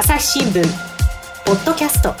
朝日新聞ポッドキャスト。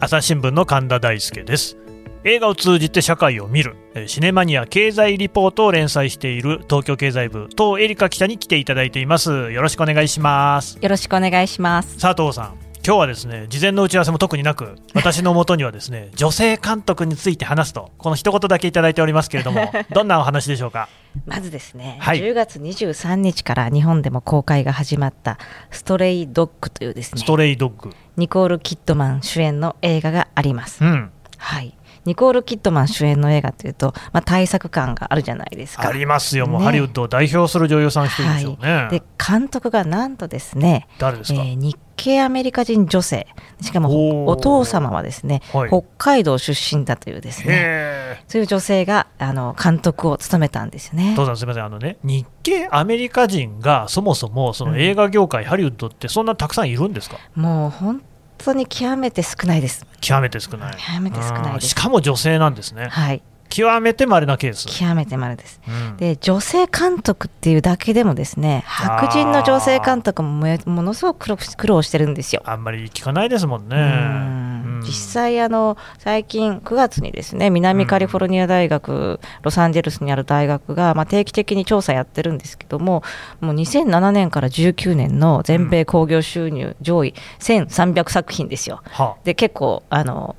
朝日新聞の神田大輔です。映画を通じて社会を見る。シネマニア経済リポートを連載している東京経済部東エリカ記者に来ていただいています。よろしくお願いします。よろしくお願いします。佐藤さん今日はですね事前の打ち合わせも特になく私のもとにはですね 女性監督について話すとこの一言だけいただいておりますけれども どんなお話でしょうか？まずですね、はい。10月23日から日本でも公開が始まったストレイドッグというですねストレイドッグ。ニコール・キッドマン主演の映画があります、うん。はい。ニコール・キッドマン主演の映画というと、まあ、大作感があるじゃないですか。ありますよ。もうね。ハリウッドを代表する女優さん一人でしょうね、はい、で監督がなんとですね誰ですか、えー日系アメリカ人女性。しかもお父様はですね、はい。北海道出身だというですね。そういう女性があの監督を務めたんですよね。父さんすみません。あのね日系アメリカ人がそもそもその映画業界、ハリウッドってそんなたくさんいるんですか？もう本当に極めて少ないです。極めて少ない。極めて少ないしかも女性なんですね。はい極めて稀なケース、極めてまれです。うん。で女性監督っていうだけでもですね白人の女性監督もめものすごく苦労してるんですよ。あんまり聞かないですもんね。うん。うん。実際あの最近9月にですね南カリフォルニア大学、ロサンゼルスにある大学が、まあ、定期的に調査やってるんですけどももう2007年から19年の全米興行収入上位1300作品ですよ。はで結構あの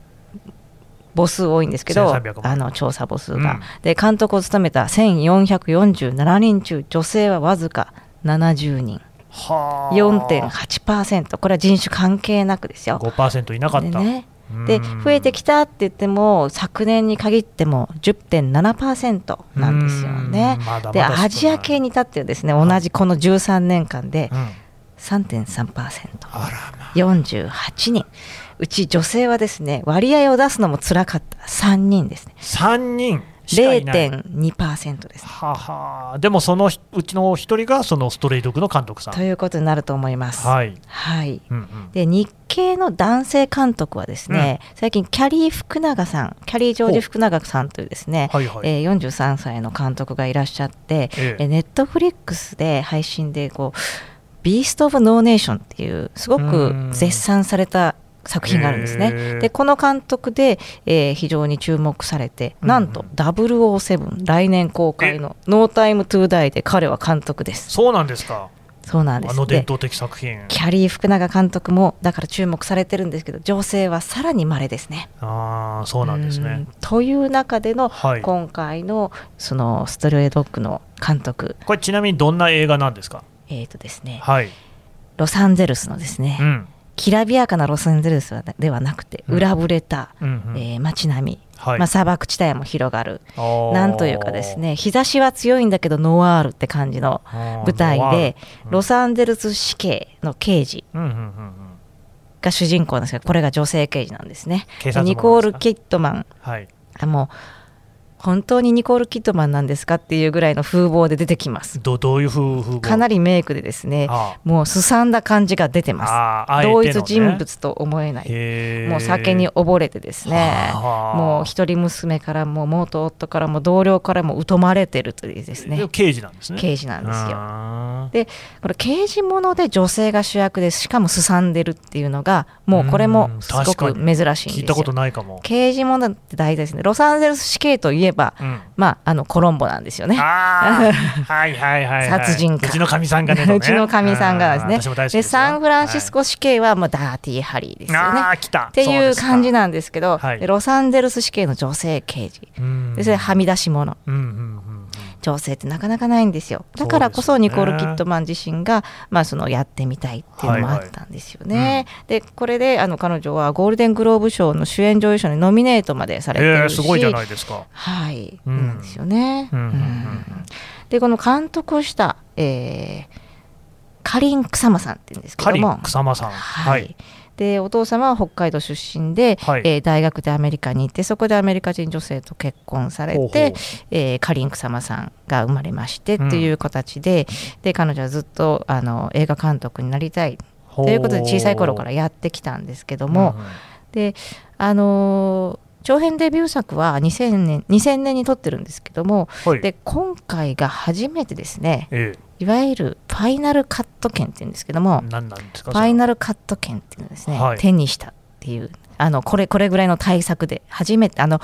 母数多いんですけど1300あの調査母数が、うん。で監督を務めた1447人中女性はわずか70人。はあ。4.8%これは人種関係なくですよ。5%いなかった、でね。でうん。増えてきたって言っても昨年に限っても10.7%なんですよね。うん。まだまだ少でアジア系に至ってはですね同じこの13年間でうん。3.3%。あらま48人うち女性はですね割合を出すのも辛かった。3人ですね。3人しかいない。0.2%ですね。はは。でもそのうちの一人がそのストレイドッグの監督さん。ということになると思います。はい、はい。うんうん、で日系の男性監督はですね、最近キャリー福永さんキャリー・ジョージ福永さんというですね、はいはい。えー43歳の監督がいらっしゃって、ええ。えネットフリックスで配信でこう「ビースト・オブ・ノーネーション」っていうすごうくん。絶賛された作品があるんですへね。えでこの監督で、えー非常に注目されてなんとうん007来年公開の「ノータイム・トゥー・ダイ」で彼は監督です。そうなんですか。そうなんです。であの伝統的作品。キャリー福永監督もだから注目されてるんですけど女性はさらに稀ですね。ああそうなんですね。うん。という中でのはい。今回のそのストレイドッグの監督。これちなみにどんな映画なんですか？えーとですね。はい、ロサンゼルスのですね、うんきらびやかなロサンゼルスはではなくてうん。裏ぶれた、うんうん。えー街並み、はい。まあ、砂漠地帯も広がる。なんというかですね日差しは強いんだけどノワールって感じの舞台でうん。ロサンゼルス市警の刑事が主人公なんですけどこれが女性刑事なんですね。ニコール・キッドマン。はい。あもう本当にニコール・キッドマンなんですかっていうぐらいの風貌で出てきます。どどういう風風貌？かなりメイクでですね。あもうすさんだ感じが出てます。同ね。一人物と思えない。もう酒に溺れてですね。はあ。もう一人娘からも元夫からも同僚からも疎まれてるというですね。で刑事なんですね。刑事なんですよ。でこれ刑事もので女性が主役ですしかもすさんでるっていうのがもうこれもうんすごく珍しいんです聞いたことよないかも、刑事ものって大体ですね。ロサンゼルス死刑といえばうん、まああのコロンボなんですよね。はいはいはい、はい、殺人家うちのかみさんがねうちのかみさんがですね。でサンフランシスコ死刑はもうダーティーハリーですよね。っていう感じななんですけど、ロサンゼルス死刑の女性刑事。でそれはみ出し者。うんうんうん女性ってなかなかないんですよ。だからこそニコール・キッドマン自身が、まあ、そのやってみたいっていうのもあったんですよね、でこれであの彼女はゴールデングローブ賞の主演女優賞にノミネートまでされてえー、るし、すごいじゃないですか。はい、うん。なんですよね、うんうんうんうん。でこの監督をした、えーカリン・クサマさんって言うんですけカリどもン草間さん。はい、でお父様は北海道出身で、はい。えー大学でアメリカに行ってそこでアメリカ人女性と結婚されてえーカリンク様さんが生まれましてっていう形で,、で彼女はずっとあの映画監督になりたい。ということで小さい頃からやってきたんですけども、であのー長編デビュー作は2000年 ,2000 年に撮ってるんですけども、はい。で今回が初めてですね。えいわゆるファイナルカット券っていうんですけどもファイナルルカット券っていうのをですね、はい。手にしたっていうあのこれこれぐらいの対策で初めてあの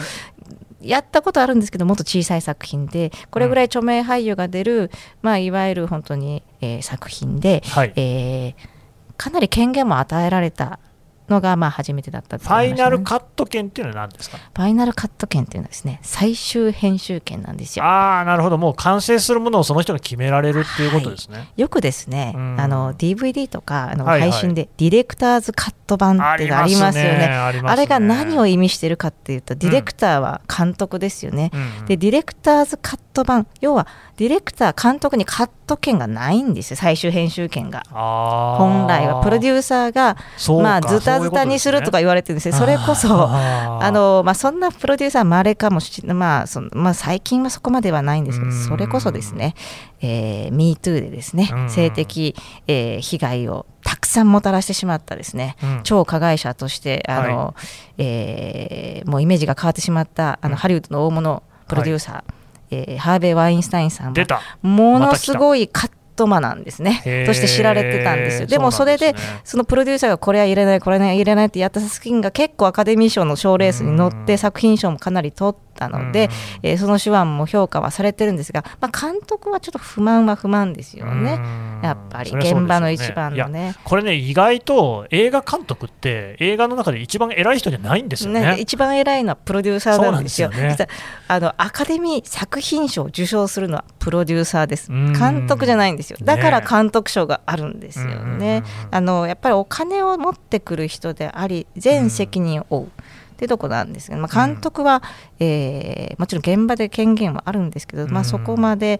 やったことあるんですけどもっと小さい作品でこれぐらい著名俳優が出る、まあ、いわゆる本当に、えー作品で、はい。えーかなり権限も与えられたのがまあ初めてだったってファイナルカット券っていうのは何ですか？ファイナルカット券っていうのはですね最終編集権なんですよ。ああなるほど。もう完成するものをその人が決められるっていうことですね、よくですね、うん。あの DVD とかあのはいはい。配信でディレクターズカット版っていうのがありますよね。あれが何を意味してるかっていうと、ディレクターは監督ですよね。うんで、ディレクターズカット版、要はディレクター、監督にカット権がないんですよ、最終編集権が。本来は。プロデューサーが、まあ、ズタズタにするとか言われてるんですよ、それこそ。あのまあ、そんなプロデューサー、まれかもしれない、まあそのまあ、最近はそこまではないんですけど、うん。それこそですね、えー、MeToo でですねうん、性的、えー被害をたくさんもたらしてしまったですね、うん。超加害者として、あのえーもうイメージが変わってしまったあうん。のハリウッドの大物プロデューサー、えーハーベイ・ワインスタインさんは出た。ものすごいカットマなんですね、として知られてたんですよ。でもそれでね。そのプロデューサーがこれは入れない、これは入れないってやった作品が結構アカデミー賞の賞レースに乗っうん。て作品賞もかなり取ったので、えーその手腕も評価はされてるんですが、まあ、監督はちょっと不満は不満ですよね。うんやっぱり現場の一番のね。これね意外と映画監督って映画の中で一番偉い人じゃないんですよねね、一番偉いのはプロデューサーなんですよ。すよね実はあのアカデミー作品賞を受賞するのはプロデューサーです。うん監督じゃないんですよ。だからね監督賞があるんですよね。うんうんうんうんあのやっぱりお金を持ってくる人であり全責任を負う。ってとこなんですけど、まあ、監督は、えーもちろん現場で権限はあるんですけど、まあ、うん。そこまで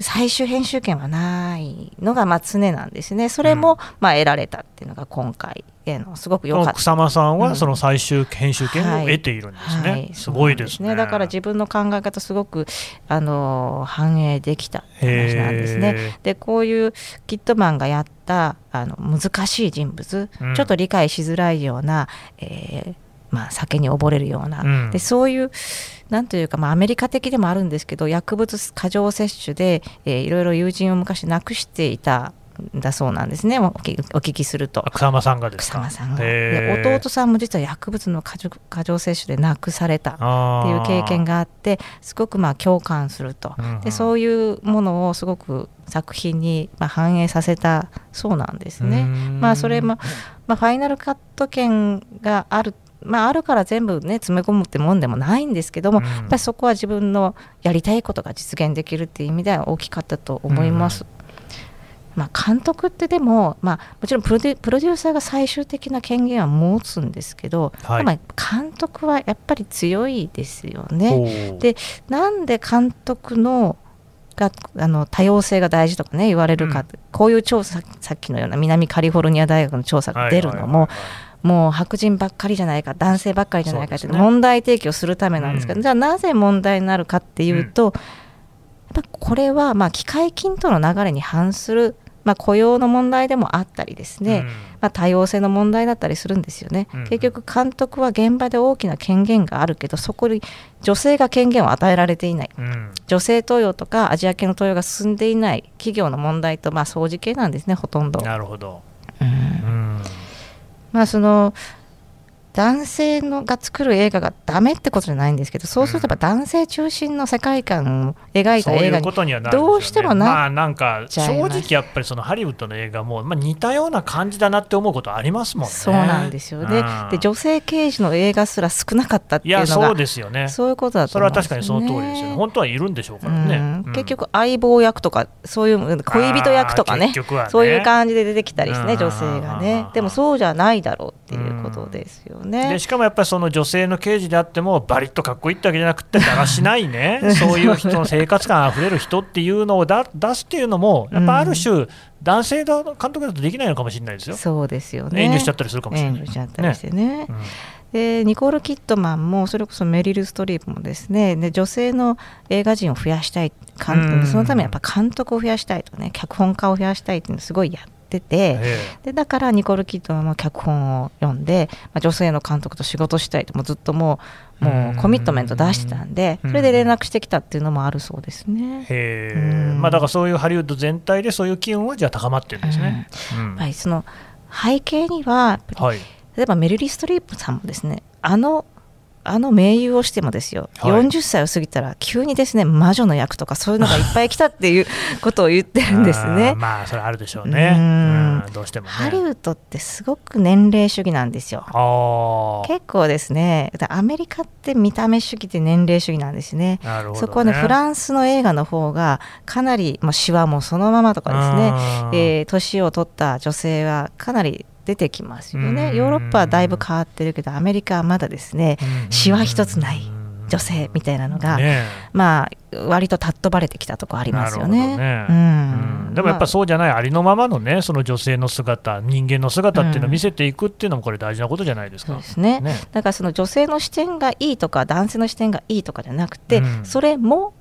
最終編集権はないのがまあ常なんですね。それも、まあ得られたっていうのが今回へのすごく良かった。草間さんうん。はその最終編集権を得ているんですね、はい。すごいですね。そうなんだから自分の考え方すごくあの反映できたって話なんですね。へでこういうキットマンがやったあの難しい人物、うん。ちょっと理解しづらいような、えーまあ、酒に溺れるような、うん。でそういうなんというか、まあ、アメリカ的でもあるんですけど薬物過剰摂取で、えーいろいろ友人を昔亡くしていたんだそうなんですね。お聞きお聞きすると。あ。草間さんがですか？草間さんが。弟さんも実は薬物の過剰過剰摂取で亡くされたっていう経験があってすごくまあ共感すると、うんうん。でそういうものをすごく作品にまあ反映させたそうなんですね。うん。まあそれも、まあ、ファイナルカット権があるまあ、あるから全部ね詰め込むってもんでもないんですけども、うん。やっぱりそこは自分のやりたいことが実現できるっていう意味では大きかったと思います。まあ、監督ってでも、まあ、もちろんプロデューサーが最終的な権限は持つんですけど、はい。まあ監督はやっぱり強いですよね。でなんで監督のがあの多様性が大事とかね言われるか、うん。こういう調査さっきのような南カリフォルニア大学の調査が出るのも、はいはいはいもう白人ばっかりじゃないか男性ばっかりじゃないかって問題提起をするためなんですけど、うん。じゃあなぜ問題になるかっていうと、やっぱこれはまあ機械均等の流れに反する、まあ、雇用の問題でもあったりですね、うん。まあ、多様性の問題だったりするんですよね、うん結局監督は現場で大きな権限があるけどそこに女性が権限を与えられていない。うん。女性登用とかアジア系の登用が進んでいない企業の問題とまあ相似系なんですねほとんど。なるほど、うんうんまあその男性のが作る映画がダメってことじゃないんですけどそうするとやっぱ男性中心の世界観を描いた映画にどうしてもなまあなんか正直やっぱりそのハリウッドの映画も、まあ、似たような感じだなって思うことありますもんね。そうなんですよ。ねうん。で女性刑事の映画すら少なかったっていいうのがやそうですよね。そういうことだとそれは確かにその通りですよね。本当はいるんでしょうからね、うん。うん。結局相棒役とかそういう恋人役とかねそういう感じで出てきたりしてねうん。女性がうんね。でもそうじゃないだろうっていうことですよね。でしかもやっぱりその女性の刑事であってもバリッとかっこいいってわけじゃなくてだらしないね。そういう人の生活感あふれる人っていうのをだ出すっていうのもやっぱある種、男性の監督だとできないのかもしれないですよ、そうですよね。遠慮しちゃったりするかもしれない。遠慮しちゃったりしてね。うん。でニコール・キットマンもそれこそメリル・ストリープもですね。で女性の映画人を増やしたい監うん。そのためにやっぱ監督を増やしたいとね脚本家を増やしたいっていうのをすごいやってってて、えでだからニコール・キッドマンも脚本を読んで、まあ、女性の監督と仕事したいともうずっともうもうコミットメント出してたんでうんそれで連絡してきたっていうのもあるそうですね。まあだからそういうハリウッド全体でそういう機運はじゃあ高まってるんですね。うん。はい、その背景にははい。例えばメリリー・ストリープさんもですねあのあの名優をしてもですよ、はい40歳を過ぎたら急にですね魔女の役とかそういうのがいっぱい来たっていう ことを言ってるんですね。まあそれあるでしょうね。ううんんどうしてもね。ハリウッドってすごく年齢主義なんですよ。あ結構ですねだアメリカって見た目主義で年齢主義なんですね。ね。そこはねフランスの映画の方がかなり、まあ、シワもそのままとかですね、えー年を取った女性はかなり出てきますようん。ねヨーロッパはだいぶ変わってるけどアメリカはまだですねシワ一つない女性みたいなのが、ねまあ割と尊ばれてきたとこありますよね。ね。ううん。んでもやっぱそうじゃない、ありのままのね、その女性の姿、人間の姿っていうのを見せていくっていうのも、これ、大事なことじゃないですか。そうですね。ね。だからその女性の視点がいいとか男性の視点がいいとかじゃなくて、うん。それも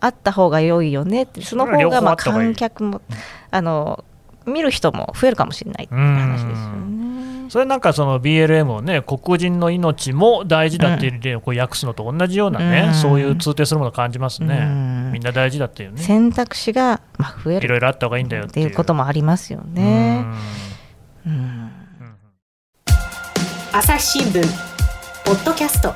あった方が良いよねってその方がま観客もあの見る人も増えるかもしれないっていう話ですよね。それなんかその BLM をね、黒人の命も大事だっていう意味でこう訳すのと同じようなね、うん。そういう通底するものを感じますね。うん。みんな大事だっていうね、選択肢がまあ増える。いろいろあった方がいいんだよってていううこともありますよね。うん。うん。朝日新聞ポッドキャスト。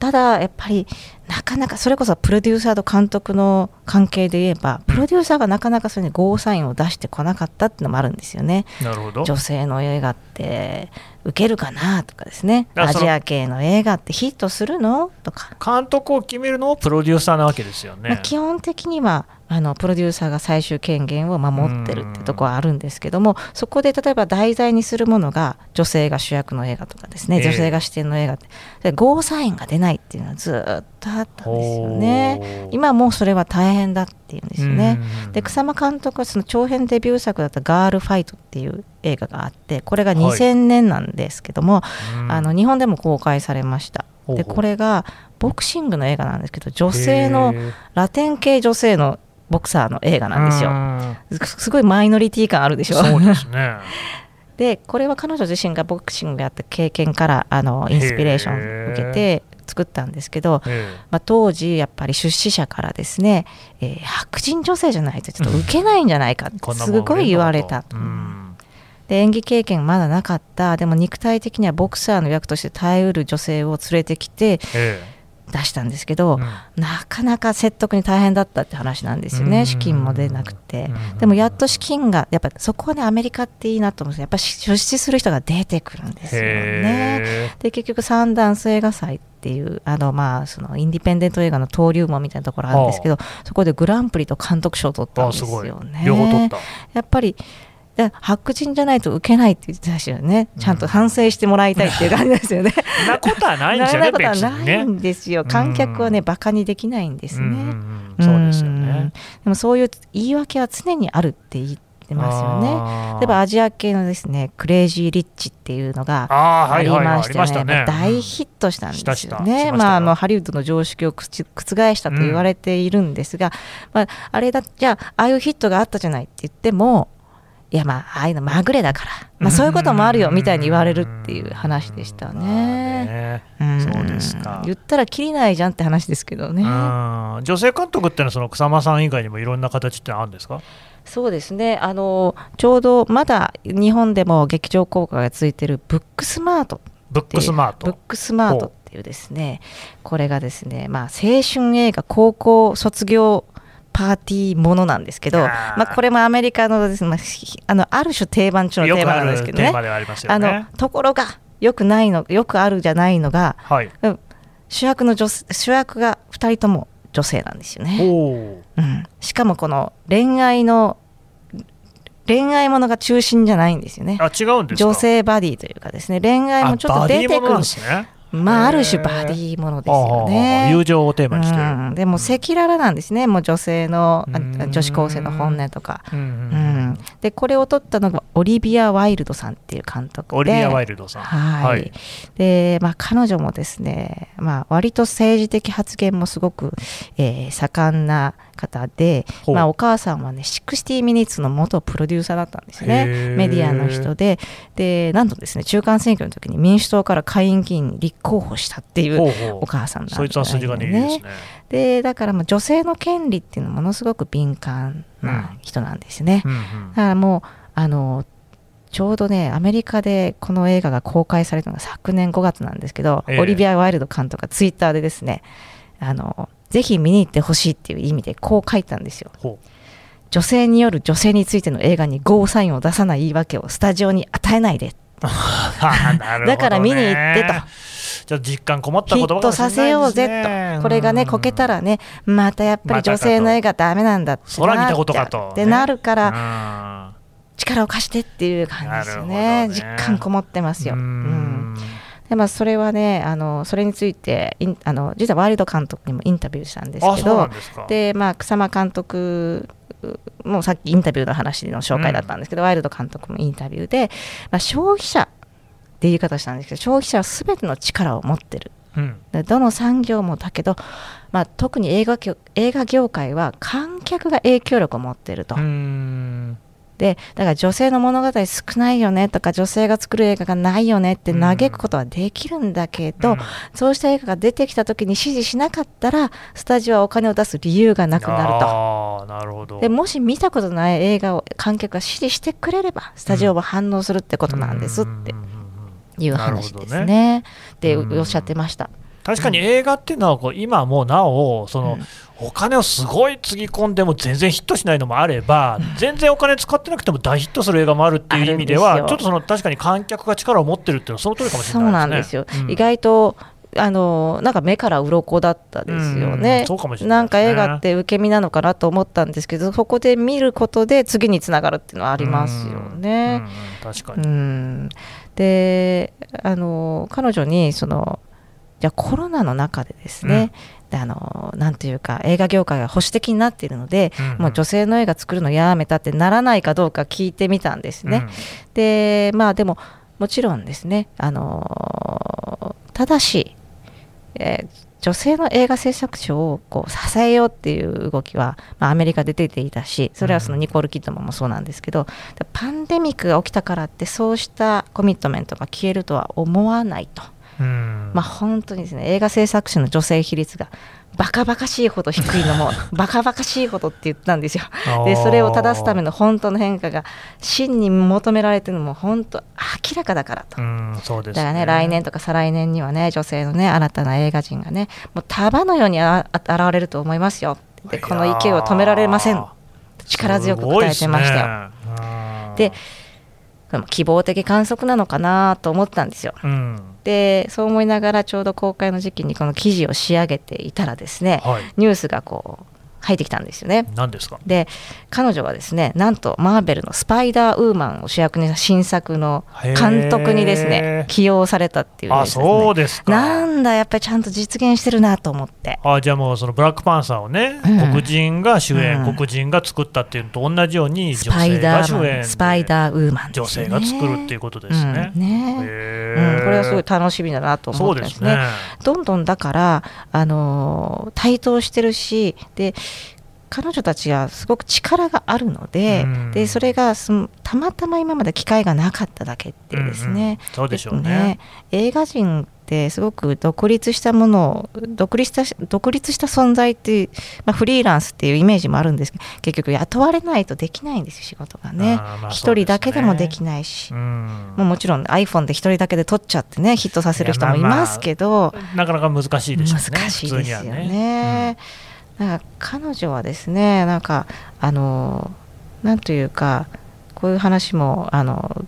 ただやっぱりなかなかそれこそプロデューサーと監督の関係で言えばプロデューサーがなかなかそれにゴーサインを出してこなかったっていうのもあるんですよね。なるほど。女性の映画って受けるかなとかですねアジア系の映画ってヒットするのとか、監督を決めるのもプロデューサーなわけですよね。まあ、基本的にはあのプロデューサーが最終権限を守ってるってとこはあるんですけどもそこで例えば題材にするものが女性が主役の映画とかですね、ええ。女性が視点の映画ってでゴーサインが出ないっていうのはずっとあったんですよね。今もうそれは大変だっていうんですよね。うんで草間監督はその長編デビュー作だった「ガールファイト」っていう映画があってこれがはい。2000年なんですけども、うん。あの日本でも公開されました。でこれがボクシングの映画なんですけど女性のラテン系女性のボクサーの映画なんですよ。うん。すすごいマイノリティ感あるでしょ。そうですね。でこれは彼女自身がボクシングやった経験からあのインスピレーションを受けて作ったんですけど、えまあ、当時やっぱり出資者からですね、えー白人女性じゃないとちょっと受けないんじゃないかってすごい言われた。で演技経験まだなかった。でも肉体的にはボクサーの役として耐えうる女性を連れてきてえ出したんですけど、えなかなか説得に大変だったって話なんですよね、うん資金も出なくてうん。でもやっと資金が、やっぱそこはね、アメリカっていいなと思うんですよやっぱり出資する人が出てくるんですよね。へで、結局、サンダンス映画祭っていう、あのまあ、そのインディペンデント映画の登竜門みたいなところあるんですけど、そこでグランプリと監督賞を取っえたんですよね。両方取った。やっぱりで白人じゃないと受けないって言ってたしよね、ちゃんと反省してもらいたいっていう感じですよね。そんなことはないんですよね、ことは。ないんですよ、観客はね、バカにできないんですね。うんうんうんそうですようんね。でもそういう言い訳は常にあるって言ってますよね。例えばアジア系のですね、クレイジー・リッチっていうのがありましてね。大ヒットしたんですよね。まあ、あのハリウッドの常識を覆したと言われているんですが、まあ、あれだ、じゃあ、ああいうヒットがあったじゃないって言っても、いやまあ、ああいうのまぐれだから、まあ、そういうこともあるよみたいに言われるっていう話でしたまあね。うですか。言ったらきりないじゃんって話ですけどね。うん。女性監督ってのはその草間さん以外にもいろんな形ってあるんですか？そうですね。あのちょうどまだ日本でも劇場公開がついてるブックスマートブックスマーブット。クスマートっていうですね。これがですね、まあ、青春映画高校卒業パーティーものなんですけどまあ、これもアメリカのです、ね、まあのある種定番中の定番なんですけどねあのね。ところがよくないのよくあるじゃないのがはい。主役の女主役が2人とも女性なんですよね。うん、しかもこの恋愛の恋愛ものが中心じゃないんですよね。あ違うんですか？女性バディというかですね恋愛もちょっと出てくるね。まあある種バディものですよね。友情をテーマにしてる。うん、でも赤裸々なんですね。もう女性の女子高生の本音とか。うんううん。ん、でこれを撮ったのがオリビア・ワイルドさんっていう監督で。オリビア・ワイルドさん。はい、で、まあ、彼女もですね、まあ、割と政治的発言もすごく、えー盛んな方で、まあ、お母さんはね60ミニッツの元プロデューサーだったんですよねメディアの人で。でなんとですね中間選挙の時に民主党から下院議員に立候補したっていうお母さんなんですね。でだからまあ女性の権利っていうのはものすごく敏感な人なんですね。うんだからもうあのちょうどねアメリカでこの映画が公開されたのが昨年5月なんですけど、ええ。オリビア・ワイルド監督がツイッターでですねあのぜひ見に行ってほしいっていう意味でこう書いたんですよ。ほ女性による女性についての映画にゴーサインを出さない言い訳をスタジオに与えないで。だから見に行ってと。じゃあ実感こもったヒ言葉かットさせようぜと、これがね、こけたらね、またやっぱり女性の映画ダメなんだってそら見たことかとなってなるから、ら力を貸してっていう感じですよね。実感こもってますよ。うんでまあ、それはねあの、それについてあの、実はワイルド監督にもインタビューしたんですけどん、でまあ、草間監督もうさっきインタビューの話の紹介だったんですけど、ワイルド監督もインタビューで、まあ、消費者って言い方したんですけど、消費者はすべての力を持ってる。うん。でどの産業もだけど、まあ、特に映画業映画業界は観客が影響力を持っていると、うーんでだから女性の物語少ないよねとか女性が作る映画がないよねって嘆くことはできるんだけど、うん。そうした映画が出てきた時に支持しなかったらスタジオはお金を出す理由がなくなると。なるほど。でもし見たことない映画を観客が支持してくれればスタジオは反応するってことなんですってうん。うんうんうんいう話ですなるほどね。ってうん。おっしゃってました。確かに映画っていうのはこう今もなおその、お金をすごいつぎ込んでも全然ヒットしないのもあれば、全然お金使ってなくても大ヒットする映画もあるっていう意味では、ちょっとその確かに観客が力を持ってるっていうのはその通りかもしれなでないんです。ね。うん意外とあのなんか目から鱗だったですようねうかもしれなないんか映画って受け身なのかなと思ったんですけど、そこで見ることで次につながるっていうのはありますよね。うん。うん。確かうに。ん、であの彼女にそのじゃあコロナの中でですね、であのなんていうか映画業界が保守的になっているので、うんうん。もう女性の映画作るのやめたってならないかどうか聞いてみたんですね。うんでまあでももちろんですねあのただし、えー女性の映画制作賞をこう支えようっていう動きは、まあ、アメリカで出ていたしそれはそのニコール・キッドマンもそうなんですけど、パンデミックが起きたからってそうしたコミットメントが消えるとは思わないと、うんまあ、本当にですね映画制作者の女性比率がバカバカしいほど低いのも バカバカしいほどって言ったんですよ。でそれを正すための本当の変化が真に求められてるのも本当明らかだからと。うんそうですだからね来年とか再来年にはね女性のね新たな映画人がねもう束のようにああ現れると思いますよ。でこの勢いを止められません。力強く答えてましたよ。よで希望的観測なのかなと思ったんですよ。うんでそう思いながらちょうど公開の時期にこの記事を仕上げていたらですねはいニュースがこう入ってきたんですよね。何ですか？で彼女はですねなんとマーベルの「スパイダーウーマン」を主役にした新作の監督にですへねー起用されたっていうニューあそうですか。なんだやっぱりちゃんと実現してるなと思って。あじゃあもうそのブラックパンサーをね、うん。黒人が主演、うん。黒人が作ったっていうのと同じようにス女性パイダーが主演スパイダーウーマン女性が作るっていうことですね。うん。ねうん、これはすごい楽しみだなとそ思ったんですね。すね。どんどんだから、あのー台頭してるしで彼女たちはすごく力があるので,、うんでそれがそのたまたま今まで機会がなかっただけってですね。うんうんそうでしょうね。映画人ってすごく独立したものを独立した独立した存在っていう、まあ、フリーランスっていうイメージもあるんですけど結局雇われないとできないんですよ仕事がね一、人だけでもできない。し、うんもうもちろん iPhone で一人だけで撮っちゃってねヒットさせる人もいますけど、なかなか難しいでしょうね。難しいですよね。なんか彼女はですねなんかあのなんというかこういう話もあの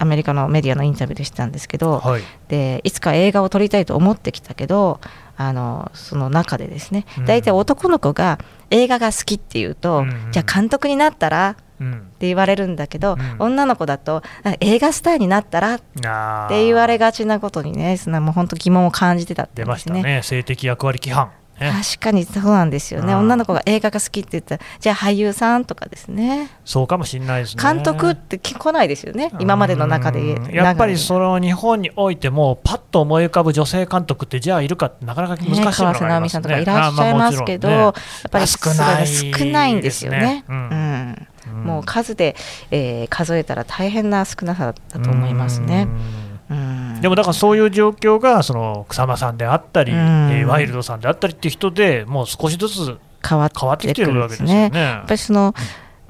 アメリカのメディアのインタビューでしたんですけど、はい。でいつか映画を撮りたいと思ってきたけどあのその中でですねうん大体男の子が映画が好きっていうと、うんうんじゃあ監督になったらうん。って言われるんだけど、うん女の子だとあ映画スターになったらって言われがちなことにねそんなもう本当疑問を感じてたってね。ますしたね。性的役割規範。ね。確かにそうなんですよね、うん。女の子が映画が好きって言ったら、じゃあ俳優さんとかですね、そうかもしれないですね。監督って来ないですよね、今までの中で。やっぱり長その日本においても、パッと思い浮かぶ女性監督って、じゃあいるかって、なかなか難しいいねの川瀬直美がありますね。さんとかいらっしゃいますけど、あまあもやっぱり少ないんですよね。うん。うん。もう数で、えー数えたら大変な少なさだと思いますね。うん。うんでもだからそういう状況がその草間さんであったり、うんえーワイルドさんであったりっていう人でもう少しずつ変わってきてるるわけですね。よね。やっぱりその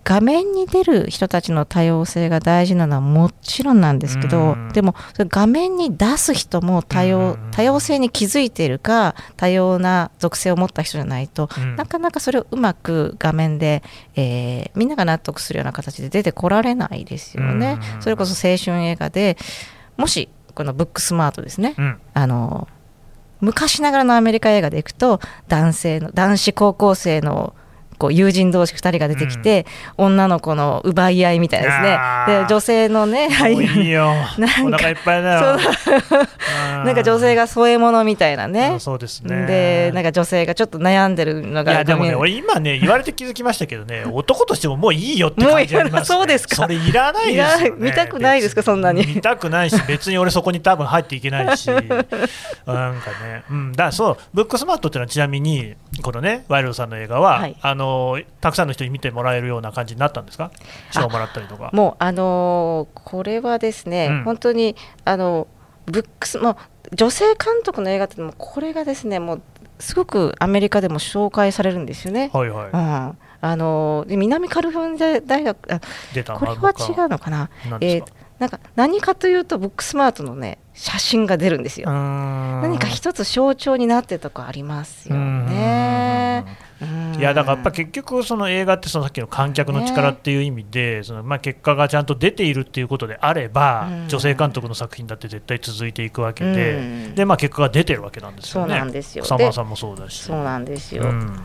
画面に出る人たちの多様性が大事なのはもちろんなんですけど、うんでも画面に出す人も多様,、うん多様性に気づいているか多様な属性を持った人じゃないと、うんなかなかそれをうまく画面で、えーみんなが納得するような形で出てこられないですよね。うんそれこそ青春映画でもしこのブックスマートですね、うん。あの昔ながらのアメリカ映画でいくと男性の男子高校生のこう友人同士2人が出てきて、女の子の奪い合いみたいですね。で女性のねもういいよ。なんかお腹いっぱいだよ。なんか 女性がが添え物みたいなね。そうですね。でなんか女性がちょっと悩んでるのがいやでもね、俺今ね、言われて気づきましたけどね、男としてももういいよって感じあります、ね、そうですか。それいらないですよ、ね、見たくないですかそんなに。見たくないし、別に俺そこに多分入っていけないし、なんかね、うん、だからそう、ブックスマートっていうのはちなみに、このね、ワイルドさんの映画は、はい。あのたくさんの人に見てもらえるような感じになったんですか？賞をもらったりとか。もうあのーこれはですね、うん。本当にあのブックスもう女性監督の映画ってもうこれがですねもうすごくアメリカでも紹介されるんですよね。はいはい、うん。あの南カリフォルニア大学あ出たこれは違うのかな？なんですか、なんか何かというとブックスマートのね写真が出るんですよ。何何か一つ象徴になってるとこありますよね。うん。いやだからやっぱ結局、その映画ってそのさっきの観客の力っていう意味で、そのまあ結果がちゃんと出ているっていうことであれば、うん。女性監督の作品だって絶対続いていくわけで、うん。でまあ、結果が出てるわけなんですよね。そうなんですよ。草間さんもそうだし。そうなんですよ。うん。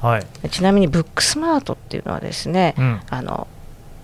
はい。ちなみにブックスマートっていうのはですね、うん、あの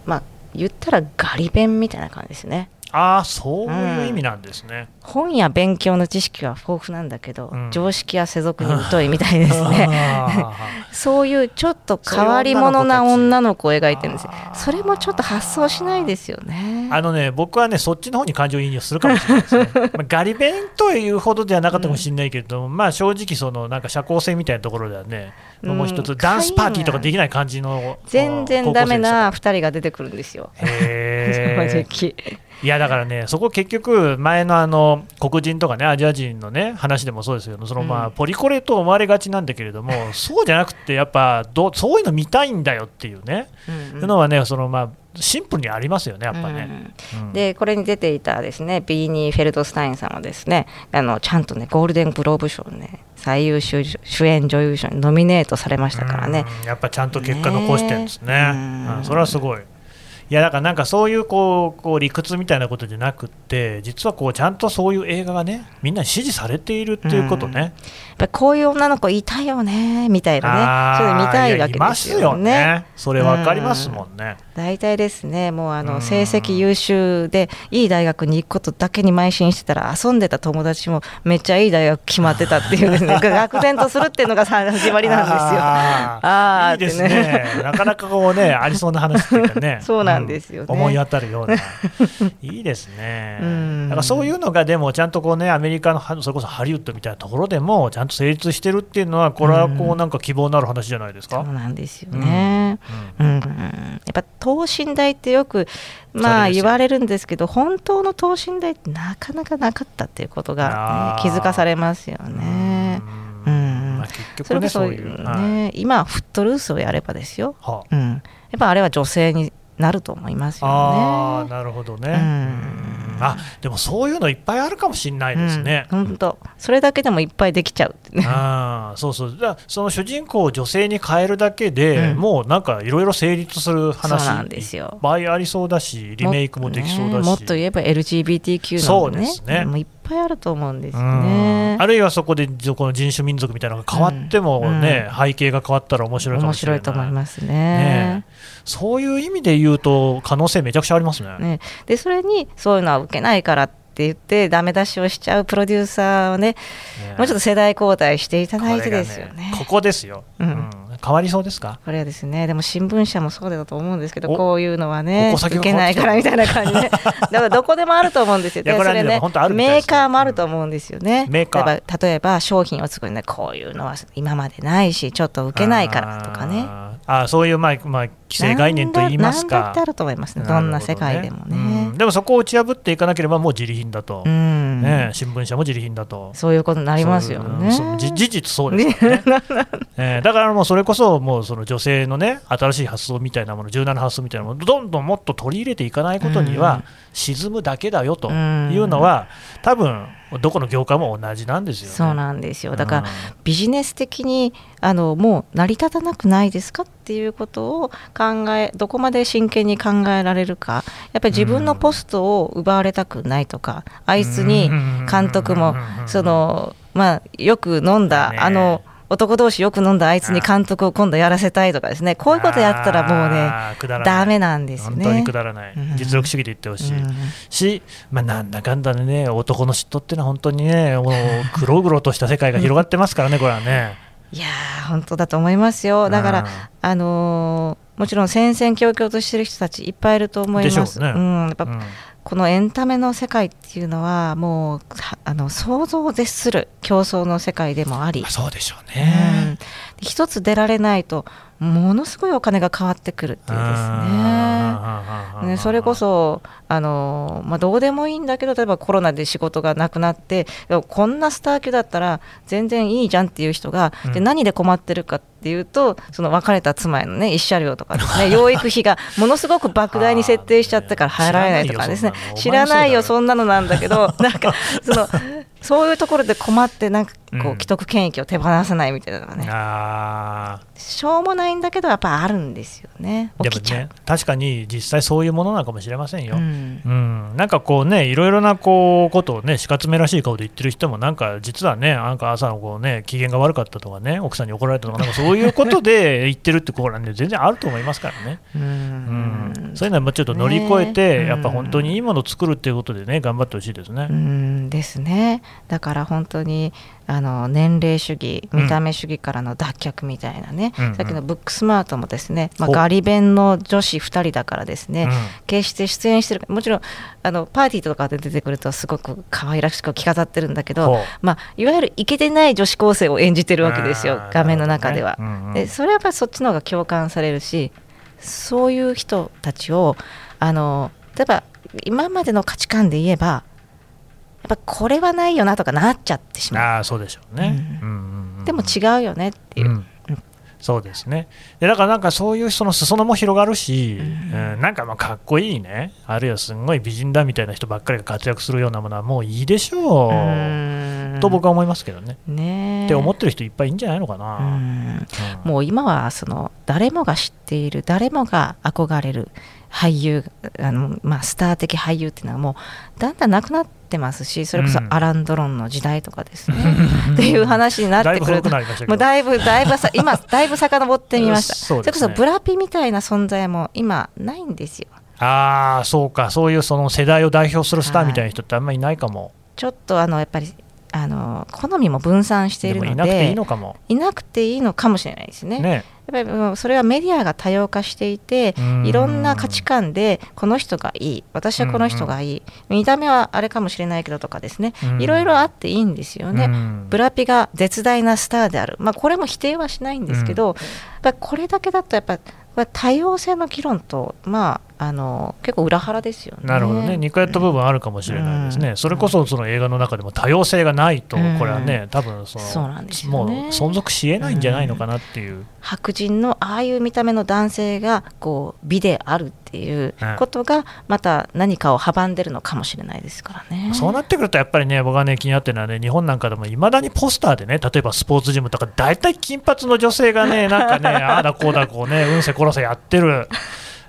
まあ言ったらガリ弁みたいな感じですねああそういう意味なんですね。本や勉強の知識は豊富なんだけど、うん。常識や世俗に疎いみたいですね。あ そういうちょっと変わり者な女の子を描いてるんですよ。それもちょっと発想しないですよね。ーあのね僕はねそっちの方に感情移入するかもしれないですね。まあ、ガリ弁というほどではなかったかもしれないけれども、まあ正直そのなんか社交性みたいなところではね、うん。もう一つダンスパーティーとかできない感じの全然ダメな高校2人が出てくるんですよ。正直いやだからね、そこ結局、前のあの黒人とかね、アジア人のね、話でもそうですけど、そのまあ、うん。ポリコレと思われがちなんだけれども、そうじゃなくて、やっぱどう、そういうの見たいんだよっていうね、うんいうのはね、そのまあ、シンプルにありますよね、やっぱね。うんでこれに出ていたですねビーニー・フェルトスタインさんはですね。あのちゃんとねゴールデングローブ賞ね最優秀主演女優賞にノミネートされましたからね、うん。やっぱちゃんと結果残してるんですね。ねうん。それはすごい。いやだからなんかそういうこうこう理屈みたいなことじゃなくって実はこうちゃんとそういう映画がねみんなに支持されているっていうことね、やっぱりこういう女の子いたよねみたいなね。そういうの見たいわけですよいやいますよねね。それわかりますもんね、大体ですねもうあうん。の成績優秀でいい大学に行くことだけに邁進してたら遊んでた友達もめっちゃいい大学決まってたっていうですね 愕然とするっていうのがさ始まりなんですよ。あー。あーいいですね。なかなかこうね ありそうな話っていうかね。そうなんですよね。うん。思い当たるような。いいですね。うん。だからそういうのがでもちゃんとこうねアメリカのそれこそハリウッドみたいなところでもちゃんと成立してるっていうのはこれはこうなんか希望のある話じゃないですか。そうなんですよね。うん。うん、やっぱ等身大ってよくまあ言われるんですけど本当の等身大ってなかなかなかったっていうことが、ね、気づかされますよね。ううん。んまあ、結局ねそれこそそういう、はい。ね、今フットルースをやればですよ、はうん、やっぱあれは女性になると思いますよああね。なるほどね、うん。うんあでもそういうのいっぱいあるかもしれないですね、うん、本当。それだけでもいっぱいできちゃうってね。あーそうそう。だからその主人公を女性に変えるだけで、うん。もうなんかいろいろ成立する話そうなんですよ。いっぱいありそうだしリメイクもできそうだし、も,、っと言えば LGBTQ そうのね。ですね。もういっぱいあると思うんですようん。ね。あるいはそこでじこの人種民族みたいなのが変わってもね、背景が変わったら面白いか面もしれない。白いと思いますね。ねそういう意味で言うと可能性めちゃくちゃありますね。ね。でそれにそういうのは受けないからっって言ってダメ出しをしちゃうプロデューサーをね、もうちょっと世代交代していただいてですよね。こここですよ、うん。うん。変わりそうですか？これはですね。でも新聞社もそうだと思うんですけどおこういうのはね受けないからみたいな感じで。だからどこでもあると思うんですよ。ねでそれねメーカーもあると思うんですよね、メーカー。例えば例えば商品を作るねこういうのは今までないしちょっと受けないからとかねあそういう、まあまあ、既成概念といいますか。なんだってあると思いますね。どんな世界でもね。うんでもそこを打ち破っていかなければもう自利品だと、うん。ね、新聞社も自利品だと。そういうことになりますよね。事実そうですよね、えーだからもうそれこそもうその女性のね新しい発想みたいなもの柔軟な発想みたいなものをどんどんもっと取り入れていかないことには沈むだけだよというのは多分どこの業界も同じなんですよね。そうなんですよ。だから、うん。ビジネス的にあのもう成り立たなくないですか？っていうことを考えどこまで真剣に考えられるか。やっぱり自分のポストを奪われたくないとか、あいつに監督もそのまあよく飲んだ、ね。あの男同士よく飲んだあいつに監督を今度やらせたいとかですね。こういうことやったらもうねだらなんですよね。本当にくだらない、うん。実力主義で言ってほしい、うん。し、まあ、なんだかんだでね、男の嫉妬っていうのは本当にね、黒々とした世界が広がってますからね、これはね。いやー本当だと思いますよ。だから、うんあのーもちろん戦々恐々としてる人たちいっぱいいると思います。うね。うん、やっぱうん。このエンタメの世界っていうのはもうはあの想像を絶する競争の世界でもあり。まあ、そうでしょううん。ね。一つ出られないとものすごいお金が変わってくるっていうですね。ね、それこそあの、まあ、どうでもいいんだけど例えばコロナで仕事がなくなってでもこんなスター級だったら全然いいじゃんっていう人が、でうん。何で困ってるかっていうとその別れた妻へのね一車両とかですね 養育費がものすごく莫大に設定しちゃったから払えないとかですね知知らないいよそそんなのなんだけど なんかそのそういうところで困ってなんかこうん。う既得権益を手放せないみたいなのがね、あしょうもないんだけどやっぱあるんですよね。ーでも起きちゃう。ね、確かに実際そういうものなのかもしれませんよ。うん。うん、なんかこうね、いろいろなこうことをね、しかつめらしい顔で言ってる人も、なんか実はね、なんか朝のこうね、機嫌が悪かったとかね、奥さんに怒られたとか、なんかそういうことで 言ってるってころはね、全然あると思いますからね。ううん。んそういうのはもうちょっと乗り越えて、ねやっぱ本当にいいものを作るっていうことでね、頑張ってほしいですね。うん。ですね。だから本当にあの年齢主義うん見た目主義からの脱却みたいなね、うんうん。さっきのブックスマートもですね、まあ、おガリ弁の女子2人だからですね、うん。決して出演してるもちろんあのパーティーとかで出てくるとすごく可愛らしく着飾ってるんだけほどう、まあ、いわゆるイケてない女子高生を演じてるわけですよ画面の中では。ね。うんうん。でそれはやっぱりそっちの方が共感されるしそういう人たちをあの例えば今までの価値観で言えばやっぱこれはないよなとかなっちゃってしまう。ああそうでしょうね、うん。うんうんでも違うよねっていう、うん。そうですね。でだからなんかそういうその裾野も広がるし、うん。なんかまあかっこいいね。あるいはすんごい美人だみたいな人ばっかりが活躍するようなものはもういいでしょう、うん。と僕は思いますけどね、ね。えって思ってる人いっぱいいるんじゃないのかな、うもう今はその誰もが知っている誰もが憧れる俳優あの、まあ、スター的俳優っていうのはもうだんだんなくなってますしそれこそうん。アラン・ドロンの時代とかですね、っていう話になってくるともうだいぶだいぶさ 今だいぶ遡ってみました。そね。れこそブラピみたいな存在も今ないんですよ。ああそうか。そういうその世代を代表するスターみたいな人ってあんまりいないかも、ちょっとあのやっぱりあの好みも分散していでるのでもいなくていいのかも。いなくていいのかもしれないですね。ね。やっぱりうんそれはメディアが多様化していてうん。いろんな価値観でこの人がいい私はこの人がいい、見た目はあれかもしれないけどとかですね。うん。いろいろあっていいんですよね、うん。ブラピが絶大なスターである、まあ、これも否定はしないんですけど、やっぱこれだけだとやっぱまあ多様性の議論と、まあ、あの結構裏腹ですよね。なるほどね、似通った部分あるかもしれないですね、うん。それこそその映画の中でも多様性がないと、うんこれはね、多分そのそうなんですよね。もう存続しえないんじゃないのかなっていう、白人のああいう見た目の男性がこう美であるっていうことがまた何かを阻んでるのかもしれないですからね。そうなってくると、やっぱりね、僕がね、気になってるのはね、日本なんかでもいまだにポスターでね、例えばスポーツジムとか、大体金髪の女性がね、なんかね、ああだこうだこうね、うんせこらせやってる。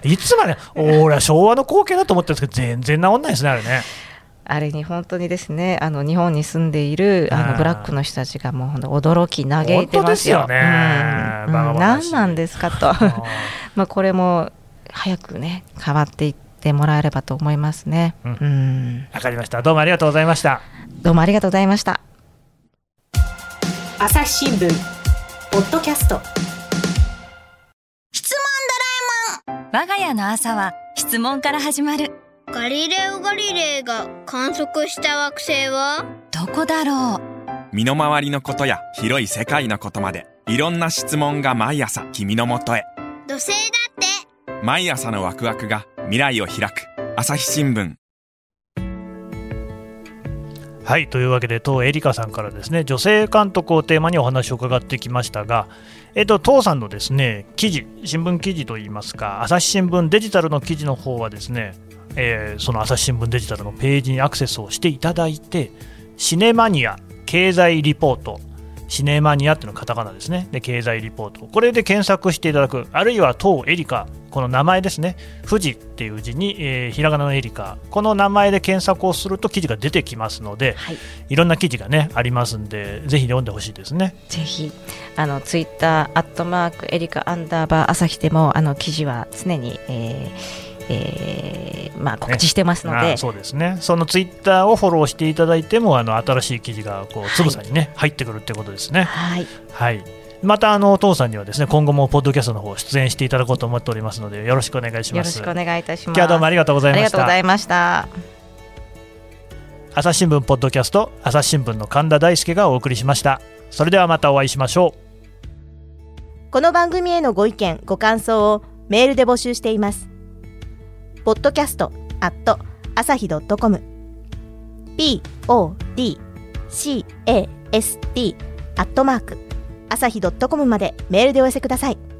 いつまで、俺は昭和の光景だと思ってるんですけど、全然治んないですね、あれね。あれに本当にですねあの日本に住んでいるあのブラックの人たちがもう本当驚き嘆いてますよ。本当ですよね。何なんですかと。まあこれも早くね変わっていってもらえればと思いますね。うん。うん。わかりました。どうもありがとうございました。どうもありがとうございました。朝日新聞ポッドキャスト。質問ドラえもん。我が家の朝は質問から始まるガリレオ・ガリレイが観測した惑星は？どこだろう？身の回りのことや広い世界のことまでいろんな質問が毎朝君のもとへ。土星だって。毎朝のワクワクが未来を開く。朝日新聞。はいというわけで当エリカさんからですね女性監督をテーマにお話を伺ってきましたが、えっと、当さんのですね記事新聞記事といいますか朝日新聞デジタルの記事の方はですね、えーその朝日新聞デジタルのページにアクセスをしていただいてシネマニア経済リポート。シネマニアっていうのはカタカナですね。で経済リポート。これで検索していただく。あるいは当エリカ。この名前ですね。富士っていう字に、えーひらがなのエリカ。この名前で検索をすると記事が出てきますので、はい。いろんな記事がねありますんでぜひ読んでほしいですね。ぜひあのツイッターアットマークエリカアンダーバー朝日でもあの記事は常に、えーえーまあ、告知してますので、あーそうですね。そのツイッターをフォローしていただいてもあの新しい記事がこうつぶさにね、入ってくるってことですね。はい。はい。またあのお父さんにはですね今後もポッドキャストの方出演していただこうと思っておりますのでよろしくお願いしよろますしくお願いいたします。今日はどうもありがとうございありました。がとうございました。朝日新聞ポッドキャスト朝日新聞の神田大輔がお送りしました。それではまたお会いしましょう。この番組へのご意見、ご感想をメールで募集しています。ポッドキャストアット朝日ドットコム p o d c a s t アットマーク朝日ドットコムまでメールでお寄せください。